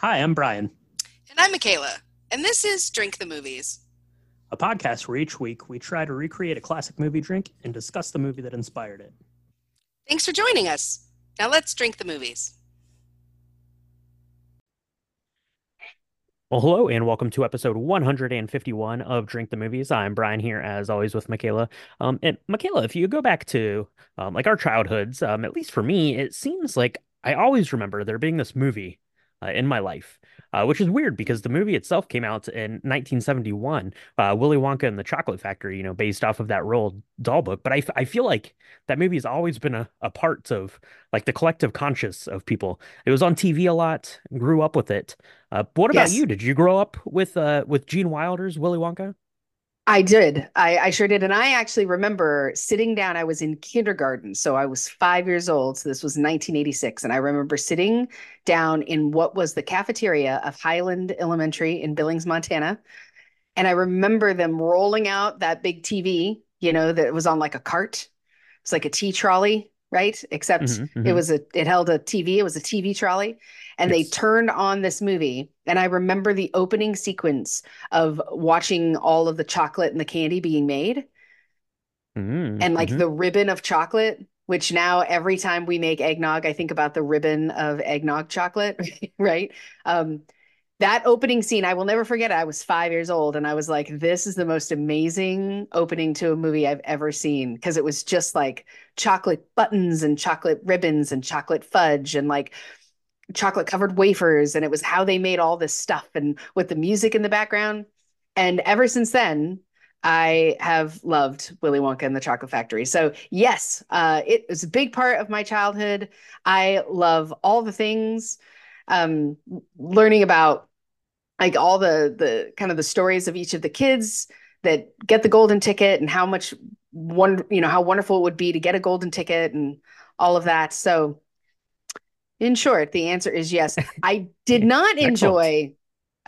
Hi, I'm Brian, And I'm Michaela, and this is Drink the Movies. a podcast where each week we try to recreate a classic movie drink and discuss the movie that inspired it. Thanks for joining us. Now let's drink the movies. Well, hello and welcome to episode 151 of Drink the Movies. I'm Brian here, as always, with Michaela. Um, and Michaela, if you go back to um, like our childhoods, um, at least for me, it seems like I always remember there being this movie uh, in my life, uh, which is weird because the movie itself came out in 1971, uh, Willy Wonka and the Chocolate Factory, you know, based off of that Roald Dahl book. But I, f- I feel like that movie has always been a, a part of like the collective conscious of people. It was on TV a lot, grew up with it. Uh, what about Yes. you? Did you grow up with uh, with Gene Wilder's Willy Wonka? I did. I, I sure did. And I actually remember sitting down. I was in kindergarten. So I was five years old. So this was 1986. And I remember sitting down in what was the cafeteria of Highland Elementary in Billings, Montana. And I remember them rolling out that big TV, you know, that was on like a cart. It's like a tea trolley, right? Except Mhm, it mhm. was a, it held a TV. It was a TV trolley. And they turned on this movie. And I remember the opening sequence of watching all of the chocolate and the candy being made Mm, and like mhm. the ribbon of chocolate, which now every time we make eggnog, I think about the ribbon of eggnog chocolate, right? Um, that opening scene, I will never forget. it. I was five years old and I was like, this is the most amazing opening to a movie I've ever seen because it was just like chocolate buttons and chocolate ribbons and chocolate fudge and like chocolate covered wafers. And it was how they made all this stuff and with the music in the background. And ever since then, I have loved Willy Wonka and the Chocolate Factory. So yes, uh, it was a big part of my childhood. I love all the things, um, learning about like all the the kind of the stories of each of the kids that get the golden ticket and how much one you know how wonderful it would be to get a golden ticket and all of that. So in short, the answer is yes. I did not enjoy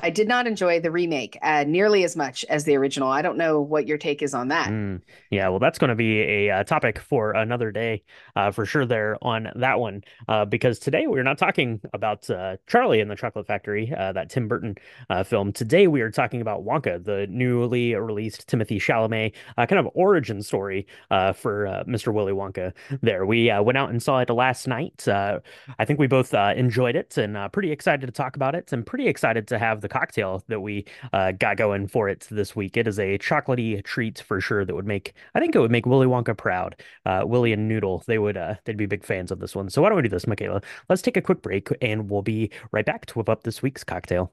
I did not enjoy the remake uh, nearly as much as the original. I don't know what your take is on that. Mm, yeah, well, that's going to be a uh, topic for another day, uh, for sure. There on that one, uh, because today we're not talking about uh, Charlie and the Chocolate Factory, that Tim Burton film. Today we are talking about Wonka, the newly released Timothy Chalamet kind of origin story for Mr. Willy Wonka. There, we went out and saw it last night. I think we both enjoyed it and pretty excited to talk about it. and pretty excited to have the cocktail that we uh, got going for it this week. It is a chocolatey treat for sure that would make, I think it would make Willy Wonka proud. Uh, Willy and Noodle, they would, uh, they'd be big fans of this one. So why don't we do this, Michaela? Let's take a quick break and we'll be right back to whip up this week's cocktail.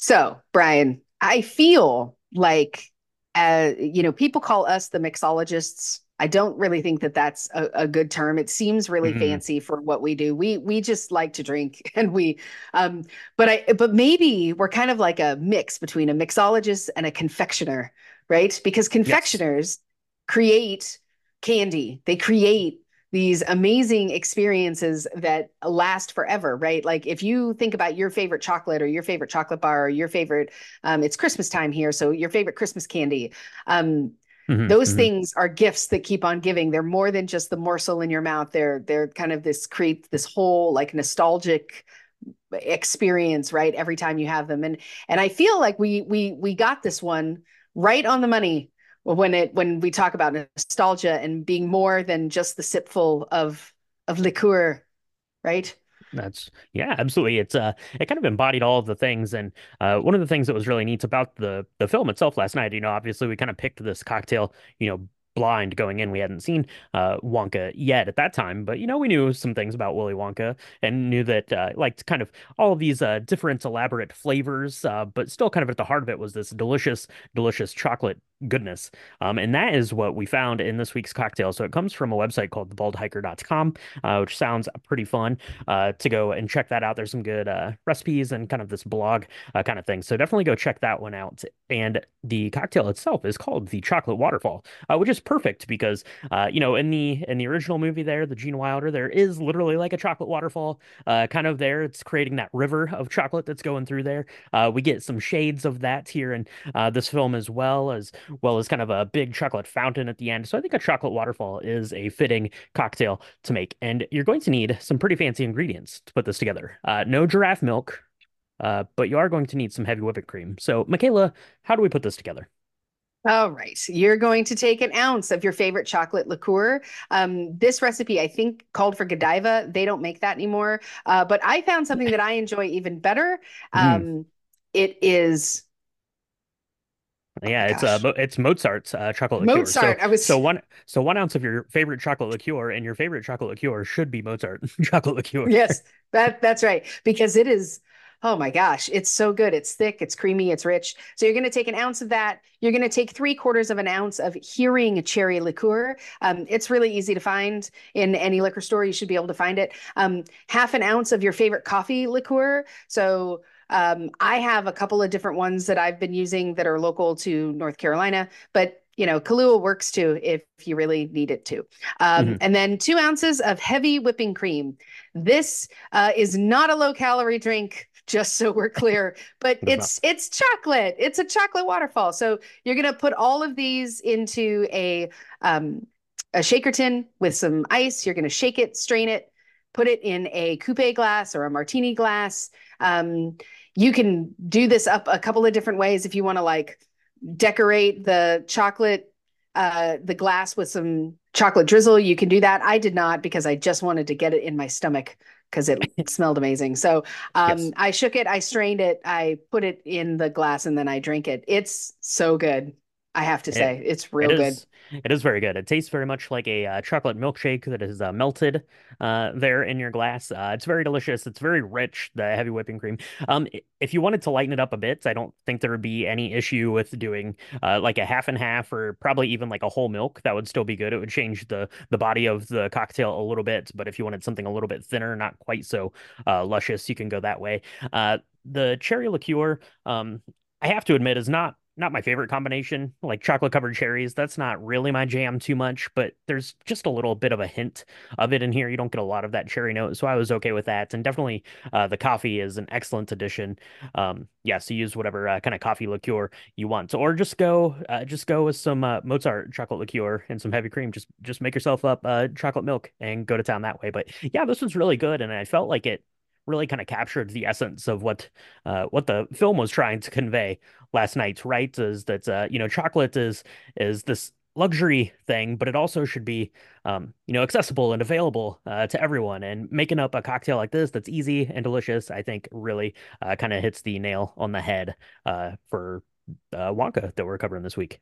So, Brian, I feel like, uh, you know, people call us the mixologists. I don't really think that that's a, a good term. It seems really Mhm. fancy for what we do. We we just like to drink, and we, um, but I, but maybe we're kind of like a mix between a mixologist and a confectioner, right? Because confectioners create candy. They create these amazing experiences that last forever, right? Like if you think about your favorite chocolate or your favorite chocolate bar or your favorite, um, it's Christmas time here, so your favorite Christmas candy. Um, Mhm, those mhm. things are gifts that keep on giving. They're more than just the morsel in your mouth. They're they're kind of this create this whole like nostalgic experience, right? Every time you have them. And and I feel like we we we got this one right on the money when it when we talk about nostalgia and being more than just the sipful of of liqueur, right? That's yeah, absolutely. It's uh it kind of embodied all of the things and uh one of the things that was really neat about the the film itself last night, you know, obviously we kind of picked this cocktail, you know, blind going in. We hadn't seen uh Wonka yet at that time, but you know, we knew some things about Willy Wonka and knew that uh like kind of all of these uh different elaborate flavors, uh but still kind of at the heart of it was this delicious delicious chocolate goodness. Um, and that is what we found in this week's cocktail. So it comes from a website called thebaldhiker.com, uh, which sounds pretty fun uh, to go and check that out. There's some good uh, recipes and kind of this blog uh, kind of thing. So definitely go check that one out. And the cocktail itself is called the Chocolate Waterfall, uh, which is perfect because uh, you know in the in the original movie there, the Gene Wilder, there is literally like a chocolate waterfall kind of there. It's creating that river of chocolate that's going through there. we get some shades of that here in this film as well as well as kind of a big chocolate fountain at the end. So I think a chocolate waterfall is a fitting cocktail to make. And you're going to need some pretty fancy ingredients to put this together. Uh, no giraffe milk, uh, but you are going to need some heavy whipping cream. So, Michaela, how do we put this together? All right. You're going to take an ounce of your favorite chocolate liqueur. Um, this recipe, I think, called for Godiva. They don't make that anymore. Uh, but I found something that I enjoy even better. Mm-hmm. Um, mm. It is yeah, it's uh, it's Mozart's uh, chocolate liqueur. Mozart. So, I was so one so one ounce of your favorite chocolate liqueur, and your favorite chocolate liqueur should be Mozart chocolate liqueur. Yes, that that's right because it is. Oh my gosh, it's so good. It's thick, it's creamy, it's rich. So you're going to take an ounce of that. You're going to take three quarters of an ounce of Heering cherry liqueur. Um, it's really easy to find in any liquor store. You should be able to find it. Um, half an ounce of your favorite coffee liqueur. So um, I have a couple of different ones that I've been using that are local to North Carolina, but you know, Kahlua works too if you really need it to. Um, mm-hmm. And then two ounces of heavy whipping cream. This uh, is not a low calorie drink, just so we're clear, but it's it's chocolate. It's a chocolate waterfall. So you're gonna put all of these into a um, a shaker tin with some ice. You're gonna shake it, strain it, put it in a coupe glass or a martini glass. Um, you can do this up a couple of different ways if you want to like decorate the chocolate uh, the glass with some chocolate drizzle you can do that. I did not because i just wanted to get it in my stomach because it smelled amazing. So um, yes. i shook it i strained it i put it in the glass and then i drink it. It's so good I have to say, it, it's real it good. It is very good. It tastes very much like a uh, chocolate milkshake that is uh, melted uh, there in your glass. Uh, it's very delicious. It's very rich, the heavy whipping cream. Um, if you wanted to lighten it up a bit, I don't think there would be any issue with doing uh, like a half and half or probably even like a whole milk. That would still be good. It would change the the body of the cocktail a little bit. But if you wanted something a little bit thinner, not quite so uh, luscious, you can go that way. the cherry liqueur, um, I have to admit, is not not my favorite combination. Like chocolate covered cherries, that's not really my jam too much, but there's just a little bit of a hint of it in here. You don't get a lot of that cherry note, so I was okay with that. And definitely, uh, the coffee is an excellent addition. Um, yeah, so use whatever uh, kind of coffee liqueur you want, or just go, uh, just go with some uh, Mozart chocolate liqueur and some heavy cream. Just, just make yourself up uh, chocolate milk and go to town that way. But yeah, this was really good, and I felt like it really kind of captured the essence of what uh, what the film was trying to convey last night. Right? Is that uh, you know chocolate is is this luxury thing, but it also should be um, you know accessible and available uh, to everyone. And making up a cocktail like this that's easy and delicious, I think, really uh, kind of hits the nail on the head uh, for uh, Wonka that we're covering this week.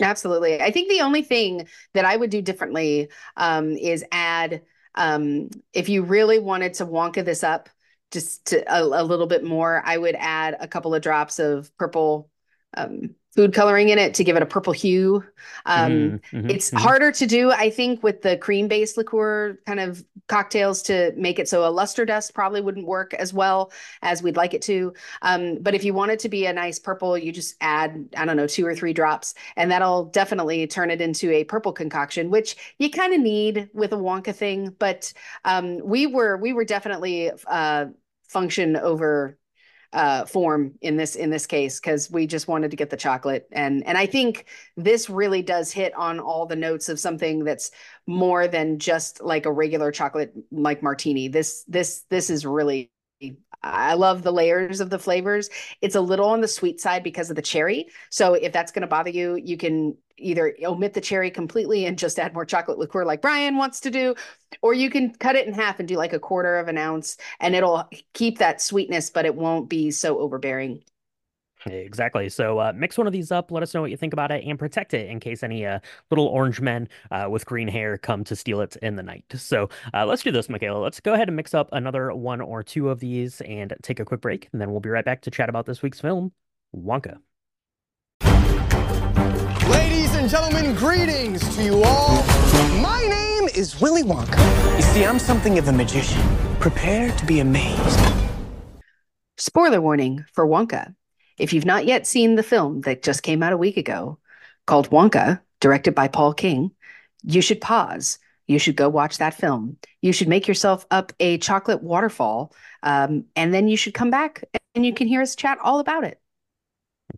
Absolutely. I think the only thing that I would do differently um, is add um, if you really wanted to Wonka this up just to, a, a, little bit more, I would add a couple of drops of purple um, food coloring in it to give it a purple hue. Um, mm-hmm, mm-hmm, it's mm-hmm. harder to do, I think, with the cream based liqueur kind of cocktails to make it so a luster dust probably wouldn't work as well as we'd like it to. Um, but if you want it to be a nice purple, you just add, I don't know, two or three drops, and that'll definitely turn it into a purple concoction, which you kind of need with a Wonka thing. But um, we were we were definitely uh, function over uh, form in this in this case because we just wanted to get the chocolate and and I think this really does hit on all the notes of something that's more than just like a regular chocolate like martini. This this this is really I love the layers of the flavors. It's a little on the sweet side because of the cherry. So if that's going to bother you, you can either omit the cherry completely and just add more chocolate liqueur like Brian wants to do, or you can cut it in half and do like a quarter of an ounce and it'll keep that sweetness, but it won't be so overbearing. Exactly. So uh, mix one of these up. Let us know what you think about it and protect it in case any uh, little orange men uh, with green hair come to steal it in the night. So uh, let's do this, Michaela. Let's go ahead and mix up another one or two of these and take a quick break. And then we'll be right back to chat about this week's film, Wonka. And gentlemen, greetings to you all. My name is Willy Wonka. You see, I'm something of a magician. Prepare to be amazed. Spoiler warning for Wonka. If you've not yet seen the film that just came out a week ago called Wonka, directed by Paul King, you should pause. You should go watch that film. You should make yourself up a chocolate waterfall, um, and then you should come back and you can hear us chat all about it.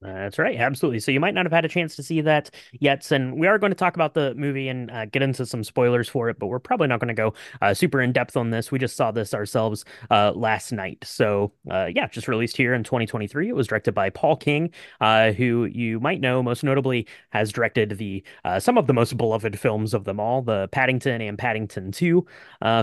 That's right, absolutely. So you might not have had a chance to see that yet, and we are going to talk about the movie and uh, get into some spoilers for it, but we're probably not going to go uh, super in depth on this. We just saw this ourselves uh, last night, so uh, yeah, just released here in 2023. It was directed by Paul King, uh, who you might know most notably has directed the uh, some of the most beloved films of them all, the Paddington and Paddington 2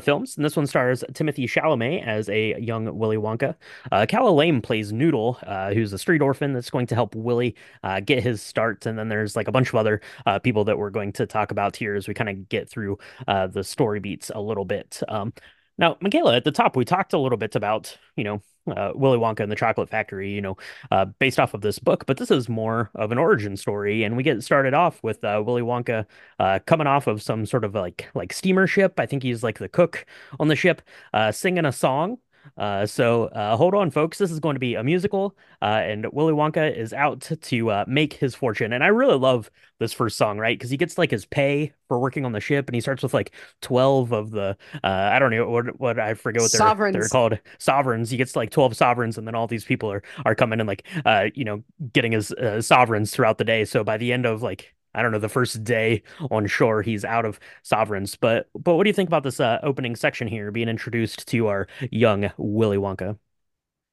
films. And this one stars Timothy Chalamet as a young Willy Wonka. Uh, Calah Lane plays Noodle, who's a street orphan that's going to help Willy uh, get his start. And then there's like a bunch of other uh, people that we're going to talk about here as we kind of get through uh, the story beats a little bit. Um, now, Michaela, at the top, we talked a little bit about, you know, uh, Willy Wonka and the Chocolate Factory, you know, uh, based off of this book, but this is more of an origin story. And we get started off with uh, Willy Wonka uh, coming off of some sort of like like steamer ship. I think he's like the cook on the ship, uh, singing a song uh, so uh, hold on, folks. This is going to be a musical, uh, and Willy Wonka is out to uh, make his fortune. And I really love this first song, right? Because he gets like his pay for working on the ship, and he starts with like twelve of the uh, I don't know what what I forget what they're Sovereigns. they're called sovereigns. He gets like twelve sovereigns, and then all these people are are coming and like uh you know getting his uh, sovereigns throughout the day. So by the end of like I don't know, the first day on shore, he's out of sovereigns. But but what do you think about this uh, opening section here, being introduced to our young Willy Wonka?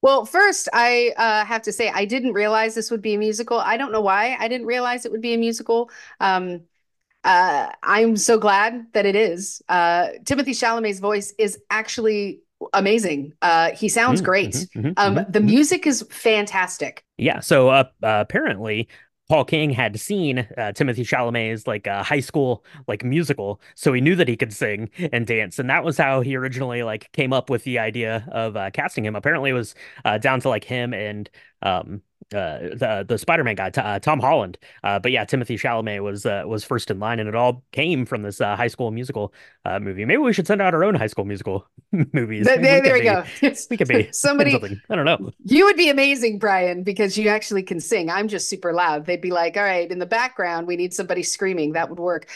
Well, first, I uh, have to say, I didn't realize this would be a musical. I don't know why I didn't realize it would be a musical. Um, uh, I'm so glad that it is. Uh, Timothy Chalamet's voice is actually amazing. Uh, he sounds Mm, great. mhm, mhm, Um, mhm, the mhm. music is fantastic. Yeah, so uh, uh, apparently Paul King had seen uh, Timothy Chalamet's like uh, high school like musical, so he knew that he could sing and dance, and that was how he originally like came up with the idea of uh, casting him. Apparently, it was uh, down to like him and um uh the the Spider-Man guy, T- uh, Tom Holland. Uh, but yeah, Timothy Chalamet was uh, was first in line, and it all came from this uh, high school musical uh, movie. Maybe we should send out our own high school musical movies. Th- Maybe there, could there we be- go. We could be Somebody-. I don't know. You would be amazing, Brian, because you actually can sing. I'm just super loud. They'd be like, all right, in the background, we need somebody screaming. That would work.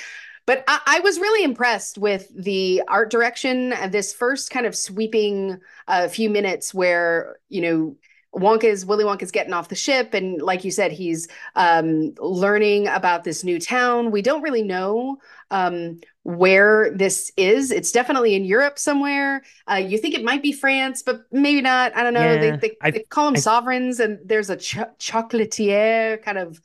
But I, I was really impressed with the art direction this first kind of sweeping uh, few minutes where, you know, Wonka's Willy Wonka's getting off the ship, and like you said, he's um, learning about this new town. We don't really know um, where this is. It's definitely in Europe somewhere. Uh, you think it might be France, but maybe not. I don't know. Yeah, they, they, I- they call them I- sovereigns, and there's a ch- chocolatier kind of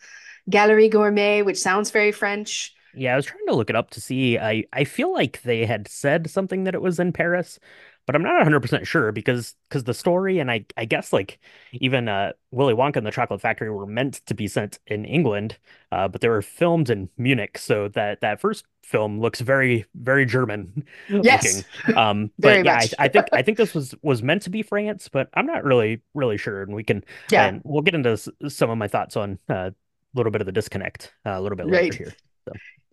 gallery gourmet, which sounds very French. Yeah, I was trying to look it up to see. I I feel like they had said something that it was in Paris, but I'm not 100% sure because because the story and I I guess like even uh Willy Wonka and the Chocolate Factory were meant to be sent in England, uh, but they were filmed in Munich, so that that first film looks very very German Yes. looking. Um, but yeah, I. I think I think this was was meant to be France, but I'm not really really sure, and we can Yeah. and we'll get into s- some of my thoughts on uh, a little bit of the disconnect uh, a little bit later Right. here.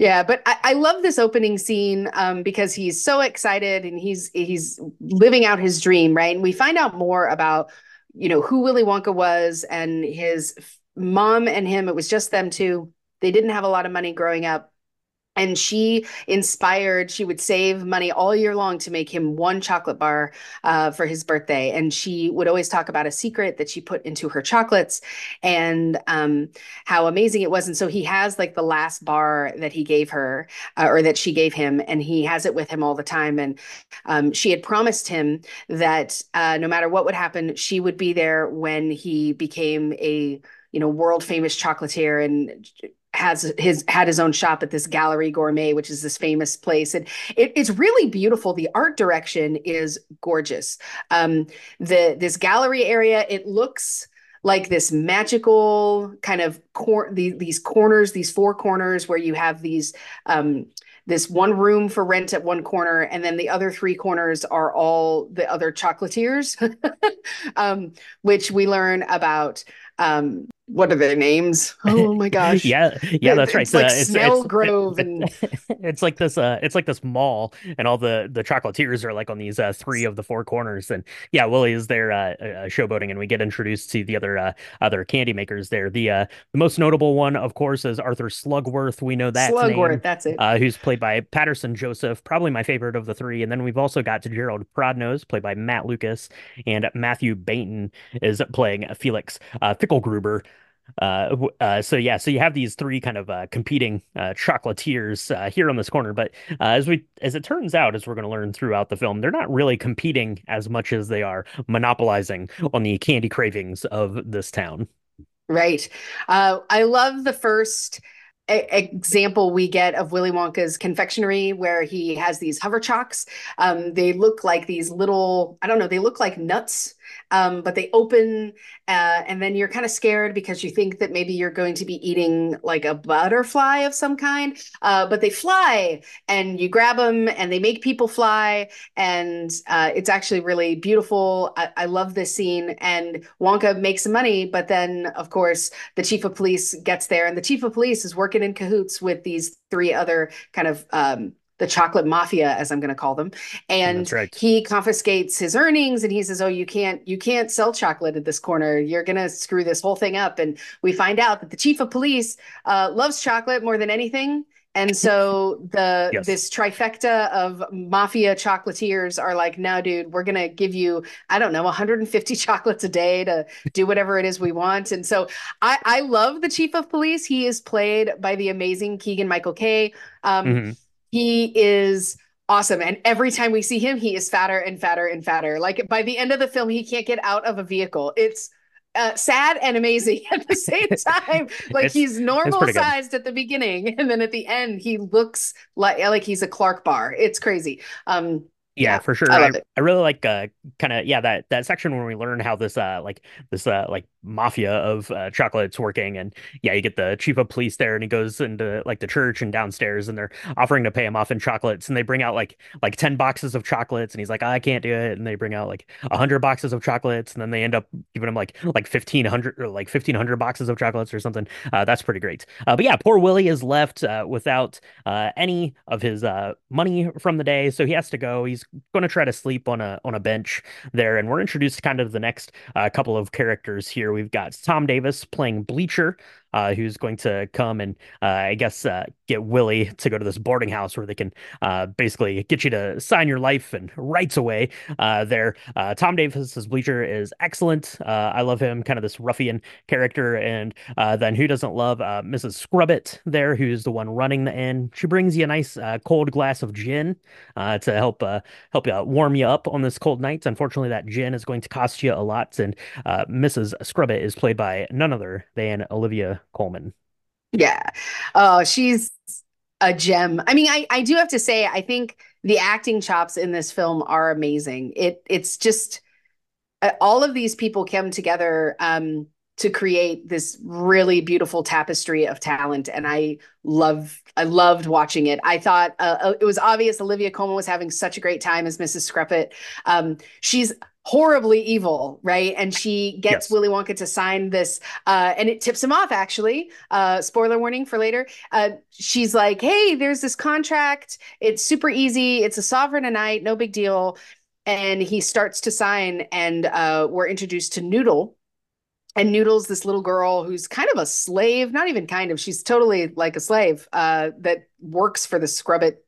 Yeah, but I, I love this opening scene um, because he's so excited and he's he's living out his dream, right? And we find out more about you know who Willy Wonka was and his mom and him. It was just them two. They didn't have a lot of money growing up. And she inspired, she would save money all year long to make him one chocolate bar uh, for his birthday. And she would always talk about a secret that she put into her chocolates and um, how amazing it was. And so he has like the last bar that he gave her uh, or that she gave him, and he has it with him all the time. And um, she had promised him that uh, no matter what would happen, she would be there when he became a you know world famous chocolatier and has his had his own shop at this Gallery Gourmet, which is this famous place, and it, it's really beautiful. The art direction is gorgeous. Um, the this gallery area, it looks like this magical kind of cor- the, these corners, these four corners where you have these um, this one room for rent at one corner, and then the other three corners are all the other chocolatiers, um, which we learn about um, what are their names? Oh my gosh. yeah, yeah, that's right. It's like Uh, it's, Snell it's, Grove and it's like this uh it's like this mall and all the the chocolatiers are like on these uh three of the four corners and yeah willie is there uh, uh showboating and we get introduced to the other uh other candy makers there the uh the most notable one of course is arthur slugworth we know that Slugworth. That's it. uh, who's played by Paterson Joseph, probably my favorite of the three. And then we've also got Gerald Prodnose, played by Matt Lucas, and Mathew Baynton is playing Felix uh, Fickelgruber. Uh, uh, so yeah, so you have these three kind of uh, competing uh, chocolatiers uh, here on this corner, but as we as it turns out, as we're going to learn throughout the film, they're not really competing as much as they are monopolizing on the candy cravings of this town. Right. Uh, I love the first example we get of Willy Wonka's confectionery where he has these hover chocks. Um, they look like these little, I don't know, they look like nuts, um, but they open uh, and then you're kind of scared because you think that maybe you're going to be eating like a butterfly of some kind. Uh, but they fly and you grab them and they make people fly. And uh, it's actually really beautiful. I, I love this scene. And Wonka makes some money, but then, of course, the chief of police gets there, and the chief of police is working in cahoots with these three other kind of um, the chocolate mafia, as I'm going to call them, and right. he confiscates his earnings, and he says, "Oh, you can't, you can't sell chocolate at this corner. You're going to screw this whole thing up." And we find out that the chief of police uh, loves chocolate more than anything. And so the Yes. this trifecta of mafia chocolatiers are like, now, dude, we're gonna give you, I don't know, 150 chocolates a day to do whatever it is we want. And so I, I love the chief of police. He is played by the amazing Keegan Michael Key. Um, Mhm. He is awesome. And every time we see him, he is fatter and fatter and fatter. Like by the end of the film, he can't get out of a vehicle. It's uh, sad and amazing at the same time. Like It's- he's normal sized at the beginning, and then at the end, he looks like like he's a Clark bar. It's crazy. Um, Yeah, Yeah, for sure. I I. I really like uh kind of yeah that that section when we learn how this uh like this uh like mafia of uh chocolates working and yeah you get the chief of police there and he goes into like the church and downstairs and they're offering to pay him off in chocolates and they bring out like like 10 boxes of chocolates and he's like I can't do it and they bring out like 100 boxes of chocolates and then they end up giving him like like 1500 or like 1500 boxes of chocolates or something. Uh that's pretty great. Uh but yeah, poor Willie is left uh without uh any of his uh money from the day so he has to go. He's going to try to sleep on a on a bench there and we're introduced to kind of the next uh, couple of characters here. We've got tom davis playing bleacher uh, who's going to come and uh, i guess uh, get willie to go to this boarding house where they can uh, basically get you to sign your life and rights away uh, there uh, tom Davis's bleacher is excellent uh, i love him kind of this ruffian character and uh, then who doesn't love uh, mrs scrubbit there who's the one running the inn she brings you a nice cold glass of gin to help help you warm you up on this cold night. Unfortunately, that gin is going to cost you a lot. And Mrs. Scrubbit is played by none other than Olivia Colman. Yeah. Oh, she's a gem. I mean, I I do have to say, I think the acting chops in this film are amazing. It it's just uh, all of these people come together um, to create this really beautiful tapestry of talent, and I love I loved watching it. I thought uh, uh, it was obvious Olivia Colman was having such a great time as Mrs. Scrubbit. Um, she's horribly evil, right? And she gets Yes. Willy Wonka to sign this, uh, and it tips him off. Actually, uh, spoiler warning for later. Uh, she's like, "Hey, there's this contract. It's super easy. It's a sovereign a night, no big deal." And he starts to sign, and uh, we're introduced to Noodle. And Noodle's this little girl who's kind of a slave, not even kind of, she's totally like a slave uh, that works for the Scrubbit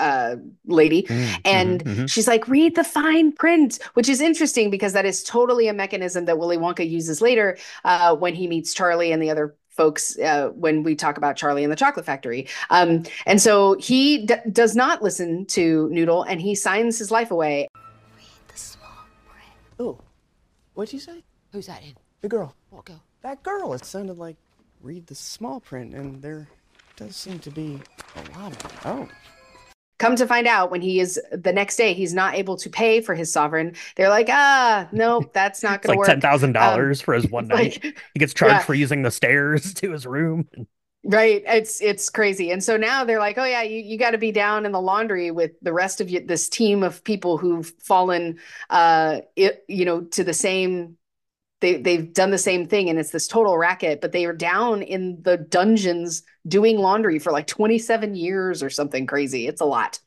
uh, lady. And Mhm, mhm. she's like, read the fine print, which is interesting because that is totally a mechanism that Willy Wonka uses later uh, when he meets Charlie and the other folks uh, when we talk about Charlie and the Chocolate Factory. Um, and so he d- does not listen to Noodle and he signs his life away. Read The small print. Oh, what'd you say? Who's that in? The girl. What girl? That girl. It sounded like read the small print, and there does seem to be a lot of it. Oh. Come to find out, when he is the next day, he's not able to pay for his sovereign. They're like, ah, nope, that's not It's going like to work. ten thousand dollars for his one night. Like, he gets charged yeah. for using the stairs to his room. Right. It's it's crazy. And so now they're like, oh yeah, you, you got to be down in the laundry with the rest of you, this team of people who've fallen uh it, you know, to the same they they've done the same thing and it's this total racket but they are down in the dungeons doing laundry for like 27 years or something crazy it's a lot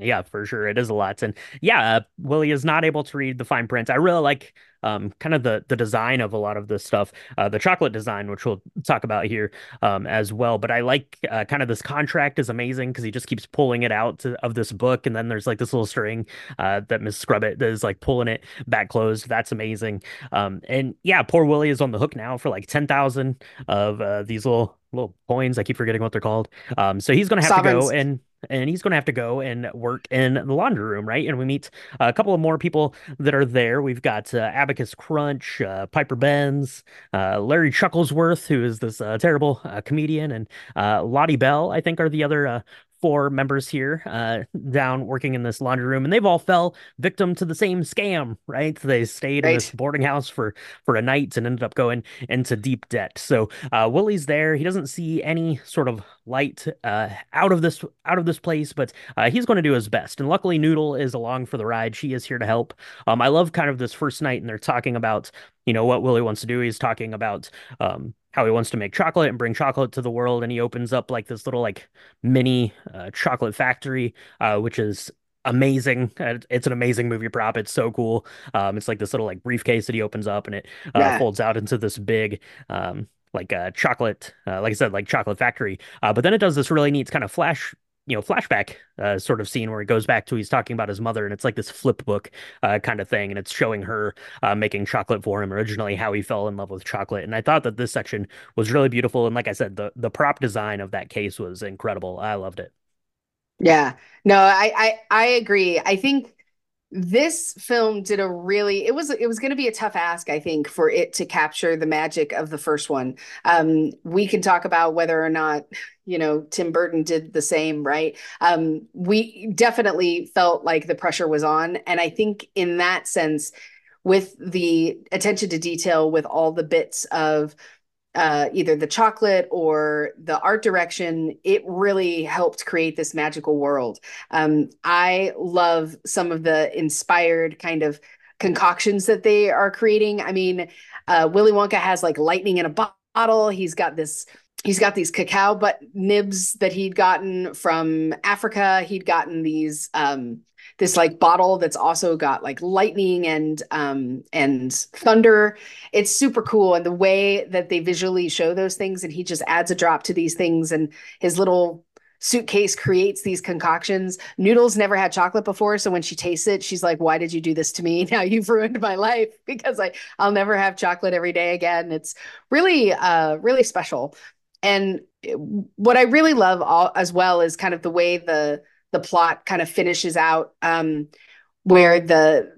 yeah, for sure. It is a lot. And yeah, uh, Willie is not able to read the fine print. I really like um, kind of the the design of a lot of this stuff, uh, the chocolate design, which we'll talk about here um, as well. But I like uh, kind of this contract is amazing because he just keeps pulling it out to, of this book, and then there's like this little string uh, that Miss Scrubbit is like pulling it back closed. That's amazing. Um, and yeah, poor Willie is on the hook now for like ten thousand of uh, these little little coins. I keep forgetting what they're called. Um, so he's gonna have Sovereigns. to go and and he's going to have to go and work in the laundry room, right? And we meet a couple of more people that are there. We've got uh, Abacus Crunch, uh, Piper Benz, uh, Larry Chucklesworth, who is this uh, terrible uh, comedian, and uh, Lottie Bell, I think, are the other four members here uh, down working in this laundry room, and they've all fell victim to the same scam, right? They stayed right. in this boarding house for for a night and ended up going into deep debt. So uh, Willie's there; he doesn't see any sort of light uh, out of this out of this place, but uh, he's going to do his best. And luckily, Noodle is along for the ride; she is here to help. Um, I love kind of this first night, and they're talking about you know what Willie wants to do. He's talking about um, how he wants to make chocolate and bring chocolate to the world, and he opens up like this little like mini uh, chocolate factory, uh, which is amazing. It's an amazing movie prop. It's so cool. Um, it's like this little like briefcase that he opens up, and it uh, yeah. folds out into this big. Um, like a chocolate, uh, like I said, like chocolate factory. Uh, but then it does this really neat kind of flash you know flashback uh, sort of scene where he goes back to he's talking about his mother and it's like this flip book uh, kind of thing and it's showing her uh, making chocolate for him originally how he fell in love with chocolate and I thought that this section was really beautiful and like I said the the prop design of that case was incredible. I loved it. Yeah. No I I, I agree. I think this film did a really it was it was going to be a tough ask i think for it to capture the magic of the first one. Um we can talk about whether or not you know tim burton did the same right? Um we definitely felt like the pressure was on and i think in that sense with the attention to detail with all the bits of uh, either the chocolate or the art direction, it really helped create this magical world. Um, I love some of the inspired kind of concoctions that they are creating. I mean, uh, Willy Wonka has like lightning in a bottle. He's got this he's got these cacao but nibs that he'd gotten from Africa. He'd gotten these um, this like bottle that's also got like lightning and um and thunder. It's super cool and the way that they visually show those things and he just adds a drop to these things and his little suitcase creates these concoctions. Noodles never had chocolate before, so when she tastes it, she's like, "Why did you do this to me? Now you've ruined my life because I I'll never have chocolate every day again." It's really uh really special. And what I really love all, as well is kind of the way the the plot kind of finishes out um, where the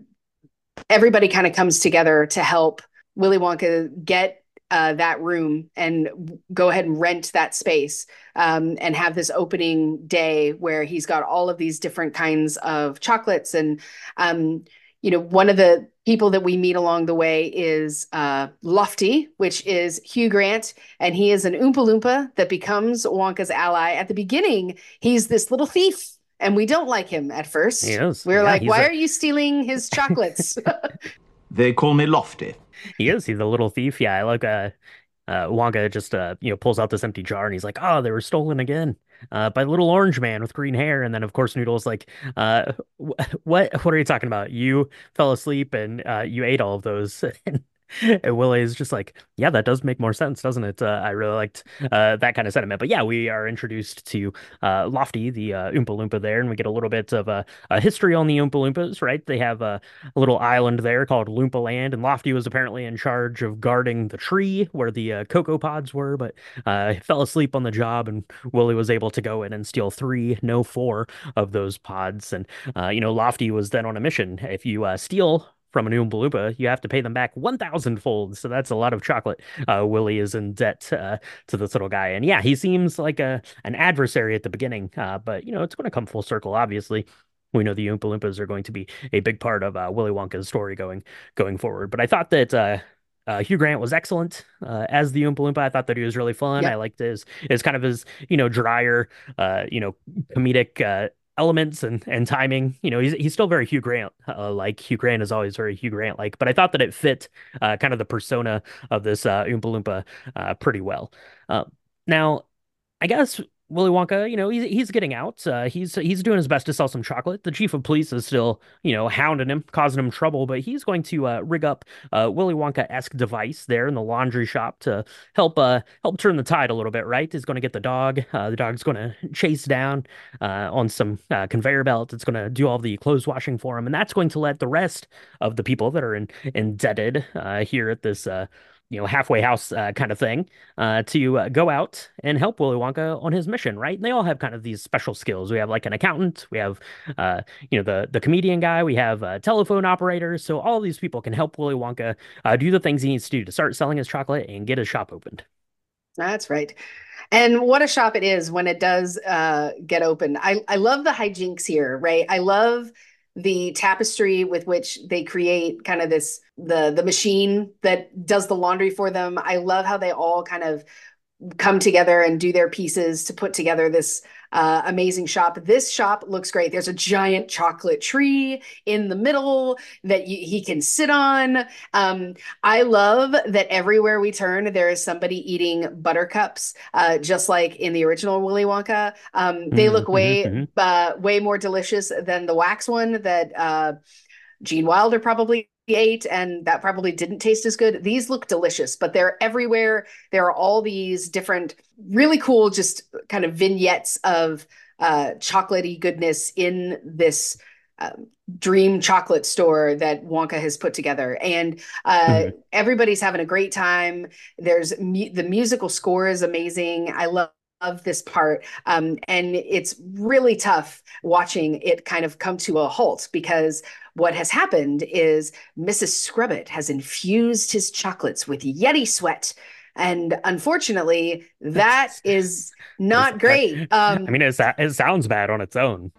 everybody kind of comes together to help Willy Wonka get uh, that room and go ahead and rent that space um, and have this opening day where he's got all of these different kinds of chocolates. And um, you know one of the people that we meet along the way is uh, Lofty, which is Hugh Grant, and he is an Oompa Loompa that becomes Wonka's ally. At the beginning, he's this little thief and we don't like him at first. He is. We're yeah, like, why a... are you stealing his chocolates? they call me Lofty. He is. He's a little thief. Yeah, I like uh, uh Wonka just uh you know pulls out this empty jar and he's like, oh, they were stolen again. Uh, by the little orange man with green hair, and then of course Noodle's like, uh, what what are you talking about? You fell asleep and uh, you ate all of those, and Willie is just like, yeah, that does make more sense, doesn't it? Uh, I really liked uh, that kind of sentiment. But yeah, we are introduced to uh, Lofty, the uh, Oompa Loompa there, and we get a little bit of a, a history on the Oompa Loompas, right? They have a, a, little island there called Loompa Land, and Lofty was apparently in charge of guarding the tree where the uh, cocoa pods were, but uh, fell asleep on the job, and Willie was able to go in and steal three, no four of those pods. And, you know, Lofty was then on a mission. If you steal from an Oompa Loompa, you have to pay them back 1,000 fold. So that's a lot of chocolate. Uh, Willie is in debt uh, to this little guy. And yeah, he seems like a an adversary at the beginning, uh, but, you know, it's going to come full circle, obviously. We know the Oompa Loompas are going to be a big part of uh, Willy Wonka's story going going forward. But I thought that uh, uh, Hugh Grant was excellent uh, as the Oompa Loompa. I thought that he was really fun. Yep. I liked his his kind of his you know drier, uh, you know comedic uh, elements and and timing. You know, he's he's still very Hugh Grant uh, like. Hugh Grant is always very Hugh Grant like, but I thought that it fit uh, kind of the persona of this uh, Oompa Loompa uh, pretty well. Uh, now, I guess Willy Wonka, you know, he's he's getting out. Uh, he's he's doing his best to sell some chocolate. The chief of police is still, you know, hounding him, causing him trouble, but he's going to uh, rig up a Willy Wonka-esque device there in the laundry shop to help uh help turn the tide a little bit. Right? He's going to get the dog. Uh, the dog's going to chase down uh, on some uh, conveyor belt. It's going to do all the clothes washing for him, and that's going to let the rest of the people that are in, indebted uh, here at this uh, you know halfway house uh, kind of thing uh, to uh, go out and help Willy Wonka on his mission, right? And they all have kind of these special skills. We have like an accountant, we have uh, you know the the comedian guy, we have uh, telephone operators. So all these people can help Willy Wonka uh, do the things he needs to do to start selling his chocolate and get his shop opened. That's right. And what a shop it is when it does get open. I, I love the hijinks here, right? I love the tapestry with which they create kind of this the the machine that does the laundry for them. I love how they all kind of come together and do their pieces to put together this uh, amazing shop. This shop looks great. There's a giant chocolate tree in the middle that he can sit on. Um, I love that everywhere we turn, there is somebody eating buttercups, uh, just like in the original Willy Wonka. Um, they look Mm-hmm, way, mhm. uh, way more delicious than the wax one that uh, Gene Wilder probably ate, and that probably didn't taste as good. These look delicious, but they're everywhere. There are all these different, really cool, just kind of vignettes of uh, chocolatey goodness in this um, dream chocolate store that Wonka has put together, and uh, Mhm. everybody's having a great time. There's mu- the musical score is amazing. I love. Of this part, um, and it's really tough watching it kind of come to a halt because what has happened is Mrs. Scrubbit has infused his chocolates with Yeti sweat. And unfortunately, that is not great. Um, I mean, it, it sounds bad on its own,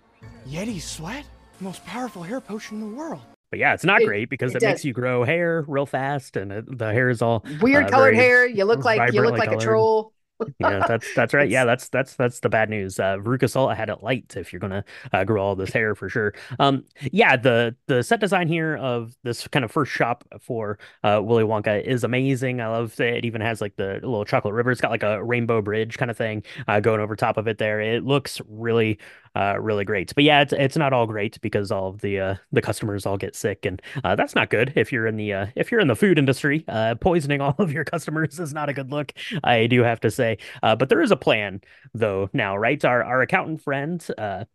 Yeti sweat? The most powerful hair potion in the world. but yeah, it's not It- great because it it, makes you grow hair real fast, and it, the hair is all weird uh, colored hair. You look like you look vibrantly like a troll. Yeah, that's that's right. Yeah, that's that's that's the bad news. Uh, Veruca Salt had it light if you're gonna uh, grow all this hair for sure. Um, yeah, the the set design here of this kind of first shop for uh, Willy Wonka is amazing. I love that it even has like the little chocolate river. It's got like a rainbow bridge kind of thing uh, going over top of it there. It looks really uh, really great. But yeah, it's it's not all great because all of the uh, the customers all get sick, and uh, that's not good if you're in the uh, if you're in the food industry. Uh, poisoning all of your customers is not a good look. I do have to say. Uh, but there is a plan though now, right? Our our accountant friend, uh,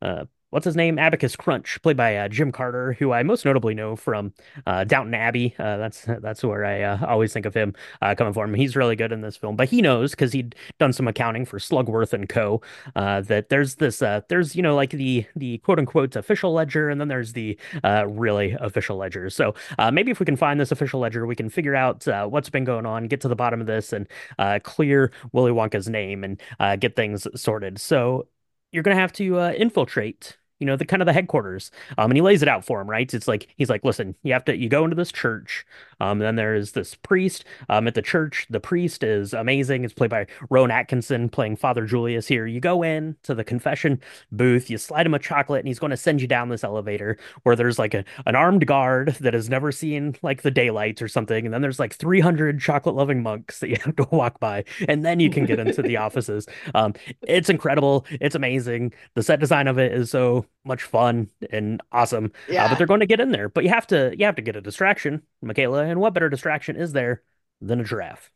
uh, what's his name? Abacus Crunch, played by uh, Jim Carter, who I most notably know from uh, Downton Abbey. Uh, that's that's where I uh, always think of him uh, coming from. He's really good in this film, but he knows because he'd done some accounting for Slugworth and Co. Uh, that there's this there's you know like the the quote unquote official ledger, and then there's the really official ledger. So maybe if we can find this official ledger, we can figure out what's been going on, get to the bottom of this, and clear Willy Wonka's name and get things sorted. So you're gonna have to infiltrate. You know the kind of the headquarters, um, and he lays it out for him, right? It's like he's like, listen, you have to, you go into this church, um, then there's this priest, um, at the church. The priest is amazing. It's played by Rowan Atkinson, playing Father Julius here. You go in to the confession booth, you slide him a chocolate, and he's going to send you down this elevator where there's like a an armed guard that has never seen like the daylight or something, and then there's like 300 chocolate loving monks that you have to walk by, and then you can get into the offices. Um, it's incredible. It's amazing. The set design of it is so much fun and awesome. Uh, Yeah. but they're going to get in there. But you have to you have to get a distraction, Michaela. And what better distraction is there than a giraffe?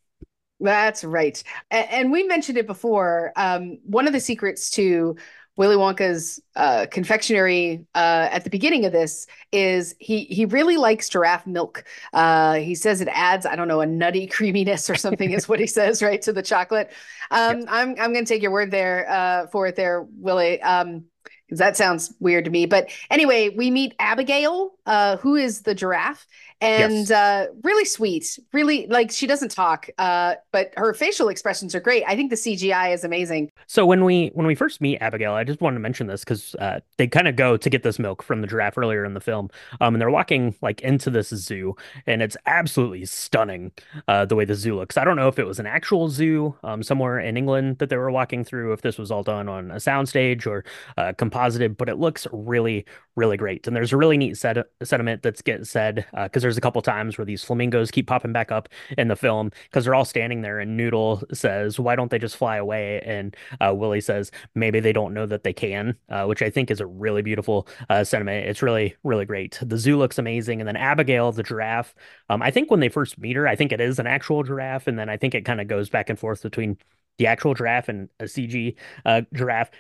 That's right. And, we mentioned it before. Um, one of the secrets to Willy Wonka's uh, confectionery uh, at the beginning of this is he he really likes giraffe milk. Uh, he says it adds, I don't know, a nutty creaminess or something is what he says, right, to the chocolate. Um, I'm I'm going to take your word there uh, for it there, Willie. Um, that sounds weird to me. But anyway, we meet Abigail, uh, who is the giraffe, and Yes. uh, really sweet. Really, like she doesn't talk, uh, but her facial expressions are great. I think the CGI is amazing. So when we when we first meet Abigail, I just wanted to mention this because uh, they kind of go to get this milk from the giraffe earlier in the film, um, and they're walking like into this zoo, and it's absolutely stunning uh, the way the zoo looks. I don't know if it was an actual zoo um, somewhere in England that they were walking through, if this was all done on a soundstage or uh, composite but it looks really, really great. And there's a really neat set sentiment that's get said because uh, there's a couple times where these flamingos keep popping back up in the film because they're all standing there, and Noodle says, "Why don't they just fly away?" And uh, Willie says, "Maybe they don't know that they can," uh, which I think is a really beautiful uh, sentiment. It's really, really great. The zoo looks amazing, and then Abigail, the giraffe. Um, I think when they first meet her, I think it is an actual giraffe, and then I think it kind of goes back and forth between the actual giraffe and a CG uh, giraffe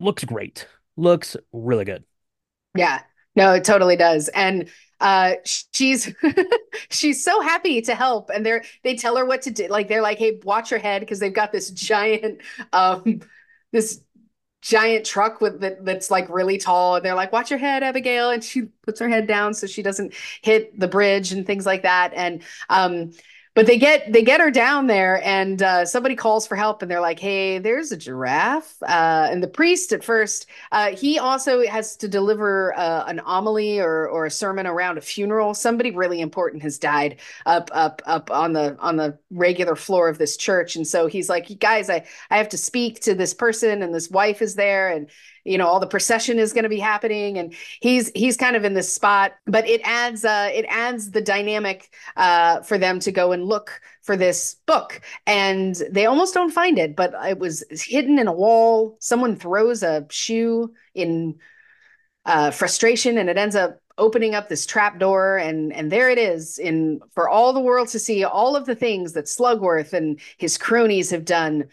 looks great. Looks really good. Yeah. No, it totally does. And uh she's she's so happy to help and they're they tell her what to do. Like they're like hey watch your head because they've got this giant um this giant truck with that that's like really tall and they're like watch your head abigail and she puts her head down so she doesn't hit the bridge and things like that and um but they get they get her down there and uh, somebody calls for help and they're like hey there's a giraffe. Uh, and the priest at first uh, he also has to deliver uh, an homily or, or a sermon around a funeral. Somebody really important has died up up up on the on the regular floor of this church. And so he's like guys i i have to speak to this person and this wife is there and you know all the procession is going to be happening and he's he's kind of in this spot but it adds uh it adds the dynamic uh for them to go and look for this book and they almost don't find it but it was hidden in a wall. Someone throws a shoe in uh frustration and it ends up opening up this trap door and and there it is in for all the world to see all of the things that Slugworth and his cronies have done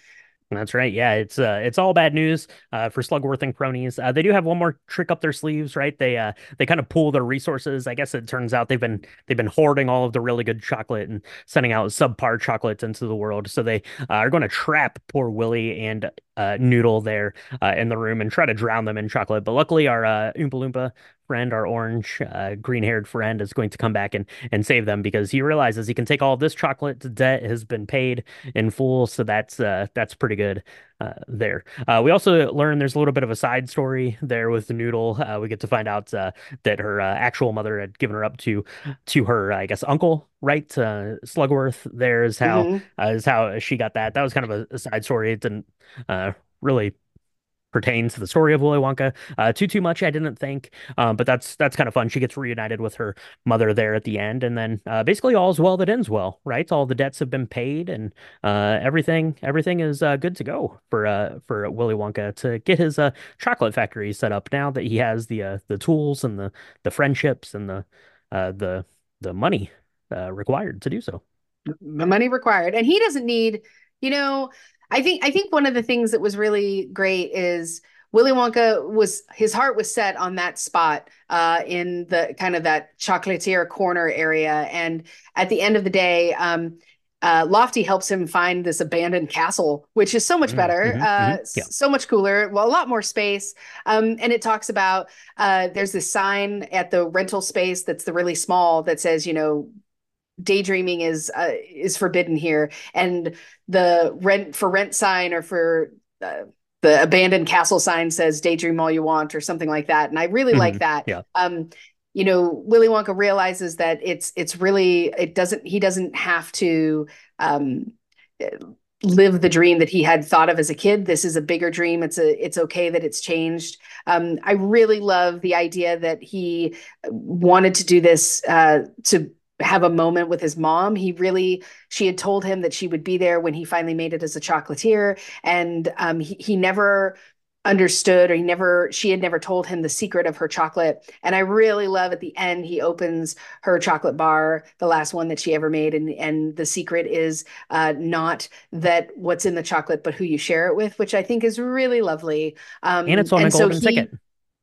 that's right. Yeah, it's uh, it's all bad news uh, for Slugworth and cronies. Uh, they do have one more trick up their sleeves, right? They uh, they kind of pool their resources. I guess it turns out they've been they've been hoarding all of the really good chocolate and sending out subpar chocolates into the world. So they uh, are going to trap poor Willy and uh, Noodle there uh, in the room and try to drown them in chocolate. But luckily, our uh, Oompa Loompa friend, our orange, uh, green haired friend, is going to come back and, and save them because he realizes he can take all this chocolate. Debt has been paid in full, so that's uh, that's pretty good uh, there. Uh, we also learn there's a little bit of a side story there with the Noodle. Uh, we get to find out uh, that her uh, actual mother had given her up to to her, I guess, uncle, right? Uh, Slugworth. There is how Mm-hmm. is how she got that. That was kind of a, a side story. It didn't really pertains to the story of Willy Wonka. Uh, too too much, I didn't think, um, but that's that's kind of fun. She gets reunited with her mother there at the end, and then uh, basically all's well that ends well, right? All the debts have been paid, and uh, everything everything is uh, good to go for uh, for Willy Wonka to get his chocolate factory set up now that he has the the tools and the the friendships and the the the money required to do so. the money required and he doesn't need you know i think i think one of the things that was really great is willy wonka was his heart was set on that spot uh, in the kind of that chocolatier corner area and at the end of the day um, uh, lofty helps him find this abandoned castle which is so much Mm, better mhm, uh, mhm, yeah. so much cooler well a lot more space um, and it talks about uh, there's this sign at the rental space that's the really small that says you know daydreaming is uh, is forbidden here. And the rent for rent sign or for uh, the abandoned castle sign says daydream all you want or something like that. And i really like Mhm, that. Yeah. um you know willy wonka realizes that it's it's really it doesn't he doesn't have to um live the dream that he had thought of as a kid. This is a bigger dream. It's a it's okay that it's changed. Um i really love the idea that he wanted to do this uh to have a moment with his mom. He really, she had told him that she would be there when he finally made it as a chocolatier. And um, he, he never understood or he never, she had never told him the secret of her chocolate. And I really love at the end, he opens her chocolate bar, the last one that she ever made. And, and the secret is uh, not that what's in the chocolate, but who you share it with, which I think is really lovely. Um, And it's on a so golden he- ticket.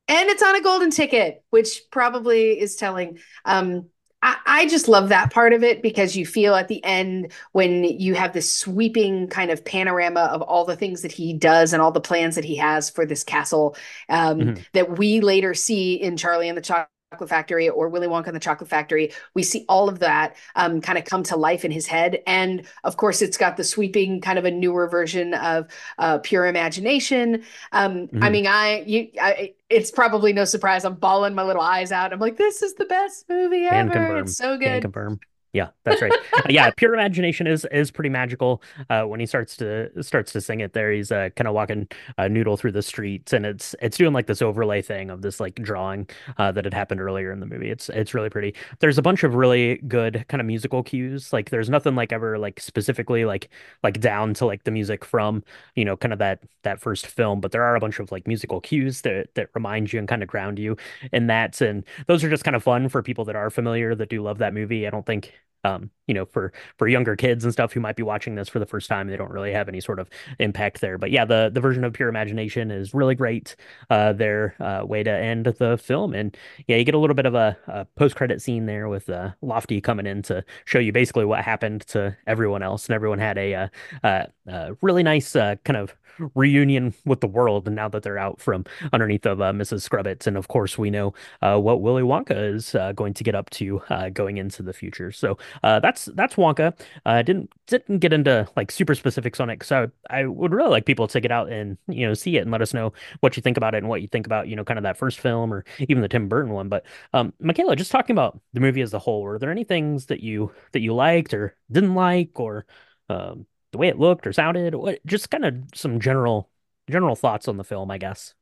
and it's on a golden ticket, which probably is telling. Um, I, I just love that part of it because you feel at the end when you have this sweeping kind of panorama of all the things that he does and all the plans that he has for this castle um, Mhm. that we later see in Charlie and the Chocolate Factory or Willy Wonka and the Chocolate Factory. We see all of that um, kind of come to life in his head, and of course, it's got the sweeping kind of a newer version of uh, pure imagination. Um, I Mhm. mean, I you, I, it's probably no surprise. I'm bawling my little eyes out. I'm like, this is the best movie ever. It's so Can good. confirm. Yeah, that's right. Uh, yeah, pure imagination is is pretty magical. Uh, when he starts to starts to sing it there, he's uh, kind of walking uh, Noodle through the streets, and it's it's doing like this overlay thing of this like drawing uh, that had happened earlier in the movie. It's it's really pretty. There's a bunch of really good kind of musical cues. Like there's nothing like ever like specifically like like down to like the music from you know kind of that that first film, but there are a bunch of like musical cues that that remind you and kind of ground you in that, and those are just kind of fun for people that are familiar that do love that movie. I don't think um, you know, for for younger kids and stuff who might be watching this for the first time, they don't really have any sort of impact there. But yeah, the the version of Pure Imagination is really great. Uh, their uh, way to end the film, and yeah, you get a little bit of a, a post credit scene there with uh, Lofty coming in to show you basically what happened to everyone else, and everyone had a, uh, uh, really nice uh, kind of reunion with the world and now that they're out from underneath of uh, Mrs. Scrubbits. And of course, we know uh, what Willy Wonka is uh, going to get up to uh, going into the future. So that's that's Wonka. I didn't didn't get into like super specifics on it because I, I would really like people to get out and you know see it and let us know what you think about it and what you think about you know kind of that first film or even the Tim Burton one. But um, Michaela, just talking about the movie as a whole, were there any things that you that you liked or didn't like or um, the way it looked or sounded? What just kind of some general general thoughts on the film, I guess.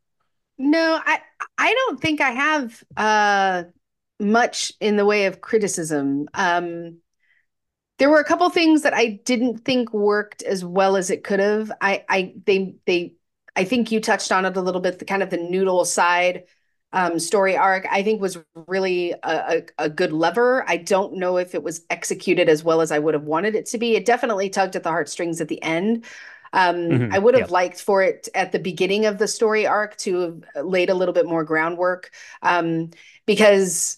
No, I I don't think I have uh much in the way of criticism. Um there were a couple things that I didn't think worked as well as it could have. I I they they I think you touched on it a little bit, the kind of the noodle side um, story arc, I think was really a, a, a, good lever. I don't know if it was executed as well as I would have wanted it to be. It definitely tugged at the heartstrings at the end. Um, mm-hmm. I would have liked for it at the beginning of the story arc to have laid a little bit more groundwork um, because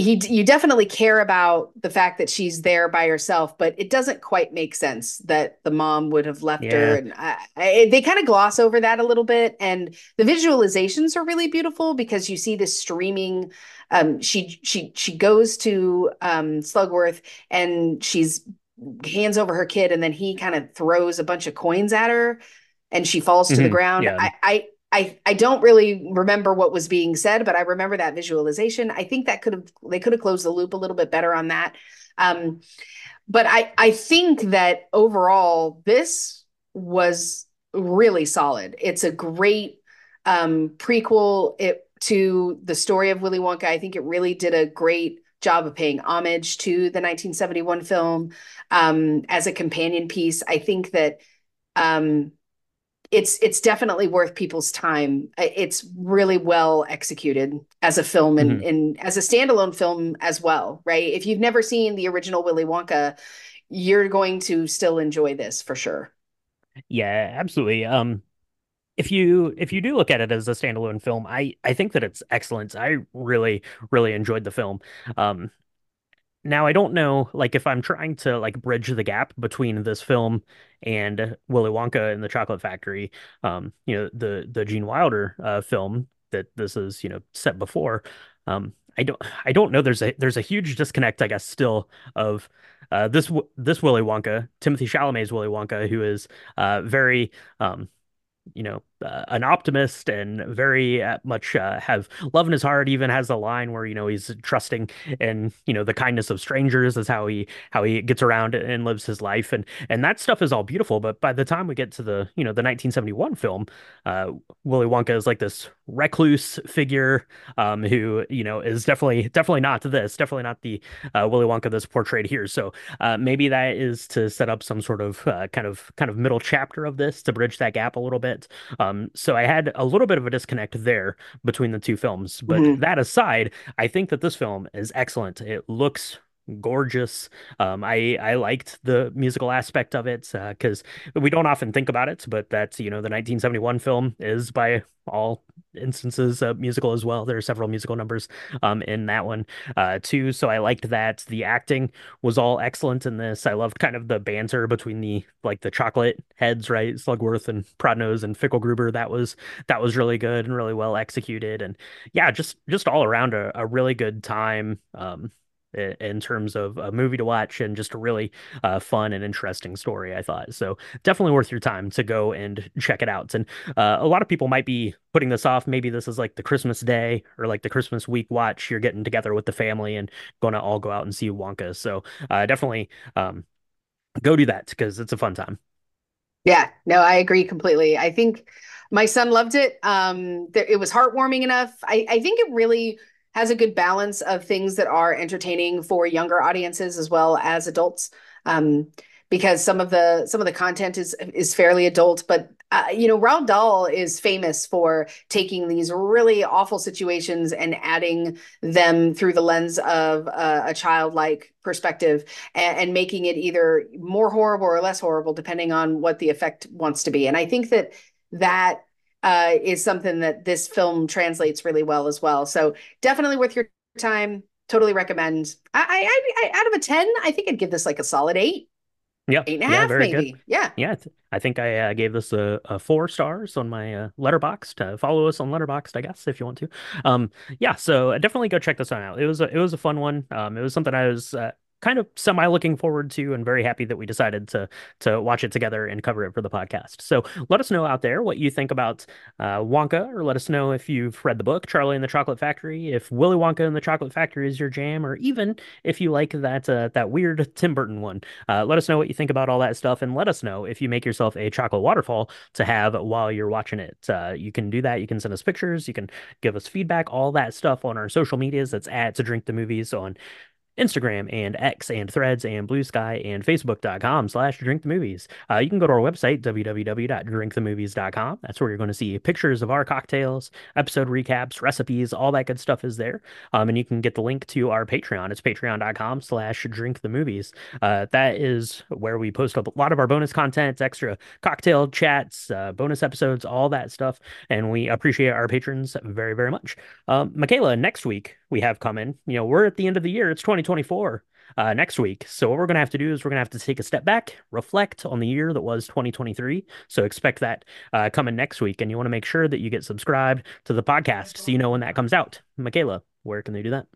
he you definitely care about the fact that she's there by herself but it doesn't quite make sense that the mom would have left yeah. her and I, I, they kind of gloss over that a little bit and the visualizations are really beautiful because you see this streaming um, she she she goes to um, slugworth and she's hands over her kid and then he kind of throws a bunch of coins at her and she falls to mm-hmm. the ground yeah. I, I I I don't really remember what was being said, but I remember that visualization. I think that could have they could have closed the loop a little bit better on that. Um, but I I think that overall this was really solid. It's a great um, prequel it, to the story of Willy Wonka. I think it really did a great job of paying homage to the 1971 film um, as a companion piece. I think that um, it's it's definitely worth people's time. It's really well executed as a film and, mm-hmm. and as a standalone film as well, right? If you've never seen the original Willy Wonka, you're going to still enjoy this for sure. Yeah, absolutely. Um if you if you do look at it as a standalone film, I I think that it's excellent. I really really enjoyed the film. Um now I don't know, like if I'm trying to like bridge the gap between this film and Willy Wonka and the Chocolate Factory, um, you know, the the Gene Wilder uh, film that this is, you know, set before. Um, I don't I don't know. There's a there's a huge disconnect, I guess, still of uh, this this Willy Wonka, Timothée Chalamet's Willy Wonka, who is uh, very um, you know uh, an optimist and very uh, much uh, have love in his heart even has a line where you know he's trusting in you know the kindness of strangers is how he how he gets around and lives his life. And and that stuff is all beautiful but by the time we get to the you know the 1971 film uh Willy Wonka is like this recluse figure um who you know is definitely definitely not this definitely not the uh, Willy Wonka that's portrayed here. So uh, maybe that is to set up some sort of kind of kind of middle chapter of this to bridge that gap a little bit so I had a little bit of a disconnect there between the two films. But mm-hmm. that aside, I think that this film is excellent. It looks gorgeous. Um, I I liked the musical aspect of it because uh, we don't often think about it, but that's you know the 1971 film is by all instances a musical as well. There are several musical numbers um, in that one uh, too. So I liked that. The acting was all excellent in this. I loved kind of the banter between the like the chocolate heads, right? Slugworth and Prodnose and Fickelgruber. That was that was really good and really well executed. And yeah, just just all around a, a really good time. Um, in, terms of a movie to watch and just a really uh, fun and interesting story, I thought. So definitely worth your time to go and check it out. And uh, a lot of people might be putting this off. Maybe this is like the Christmas day or like the Christmas week watch. You're getting together with the family and going to all go out and see Wonka. So uh, definitely um, go do that because it's a fun time. Yeah, no, I agree completely. I think my son loved it. Um, there, it was heartwarming enough. I, I think it really has a good balance of things that are entertaining for younger audiences as well as adults. Um, because some of the some of the content is is fairly adult, but uh, you know, Roald Dahl is famous for taking these really awful situations and adding them through the lens of a childlike perspective and, and, making it either more horrible or less horrible, depending on what the effect wants to be. And I think that that uh, is something that this film translates really well as well. So definitely worth your time. Totally recommend. I, I, I out of a ten, I think I'd give this like a solid eight. Yeah, eight and a yeah, half, maybe. good. Yeah, Yeah, I think I uh, gave this a, a four stars on my uh, Letterboxd. Uh, follow us on Letterboxd, I guess, if you want to. Um, yeah, so definitely go check this one out. It was a, it was a fun one. Um, it was something I was uh, kind of semi looking forward to and very happy that we decided to to watch it together and cover it for the podcast. So let us know out there what you think about uh, Wonka, or let us know if you've read the book Charlie and the Chocolate Factory, if Willy Wonka and the Chocolate Factory is your jam, or even if you like that uh, that weird Tim Burton one. Uh, let us know what you think about all that stuff, and let us know if you make yourself a chocolate waterfall to have while you're watching it. Uh, you can do that. You can send us pictures. You can give us feedback. All that stuff on our social medias. That's at to drink the movies on Instagram and X and Threads and Bluesky and Facebook.com slash drink the movies. Uh, you can go to our website, www.drinkthemovies.com. That's where you're going to see pictures of our cocktails, episode recaps, recipes, all that good stuff is there. Um, and you can get the link to our Patreon. It's patreon.com slash drink the movies. Uh, that is where we post a lot of our bonus content, extra cocktail chats, uh, bonus episodes, all that stuff. And we appreciate our patrons very, very much. Um, Michaela, next week we have coming, you know, we're at the end of the year. It's 2024 uh, next week. So what we're going to have to do is we're going to have to take a step back, reflect on the year that was 2023. So expect that uh, coming next week. And you want to make sure that you get subscribed to the podcast so you know when that comes out. Michaela, where can they do that?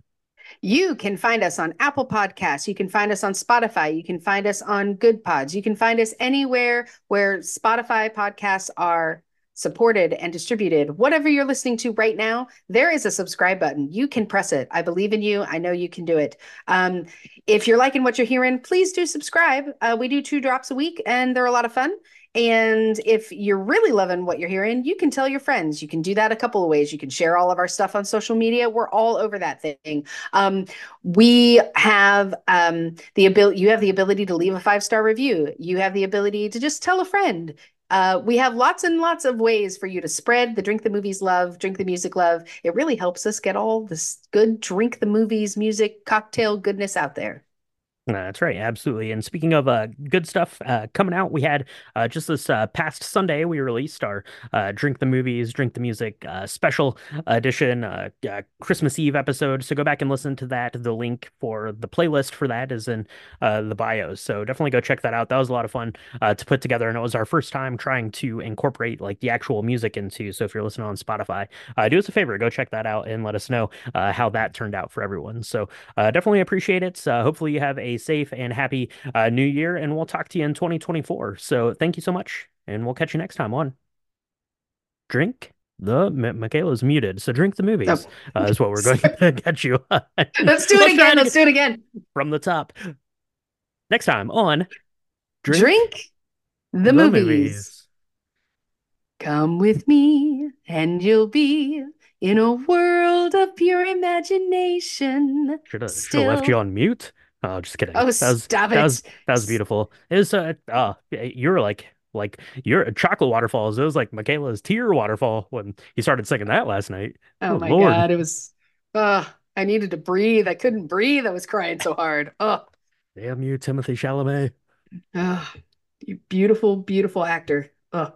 You can find us on Apple Podcasts. You can find us on Spotify. You can find us on Goodpods. You can find us anywhere where Spotify podcasts are supported and distributed. Whatever you're listening to right now, there is a subscribe button. You can press it. I believe in you. I know you can do it. Um, if you're liking what you're hearing, please do subscribe. Uh, we do two drops a week and they're a lot of fun. And if you're really loving what you're hearing, you can tell your friends. You can do that a couple of ways. You can share all of our stuff on social media. We're all over that thing. Um, we have um, the ability. You have the ability to leave a five star review. You have the ability to just tell a friend. Uh, we have lots and lots of ways for you to spread the drink the movies love, drink the music love. It really helps us get all this good drink the movies music cocktail goodness out there. Uh, that's right, absolutely. And speaking of uh, good stuff uh, coming out, we had uh, just this uh, past Sunday we released our uh, "Drink the Movies, Drink the Music" special edition Christmas Eve episode. So go back and listen to that. The link for the playlist for that is in the bios. So definitely go check that out. That was a lot of fun to put together, and it was our first time trying to incorporate like the actual music into. So if you're listening on Spotify, do us a favor, go check that out and let us know how that turned out for everyone. So definitely appreciate it. So hopefully you have a safe and happy uh, new year, and we'll talk to you in 2024. So thank you so much, and we'll catch you next time on Drink the Michaela's muted, so drink the movies oh. uh, is what we're going to get you. Let's do it again. Let's do it again from the top. Next time on Drink, drink the, the movies. movies. Come with me, and you'll be in a world of pure imagination. Should have, should have left you on mute. Oh, just kidding. Oh, that was, stop that it. Was, that was beautiful. It was, uh, uh, you're like, like your chocolate waterfalls. It was like Michaela's tear waterfall when he started singing that last night. Oh, oh my Lord. God. It was, uh, I needed to breathe. I couldn't breathe. I was crying so hard. Oh, damn you, Timothée Chalamet. Oh, you beautiful, beautiful actor. Oh.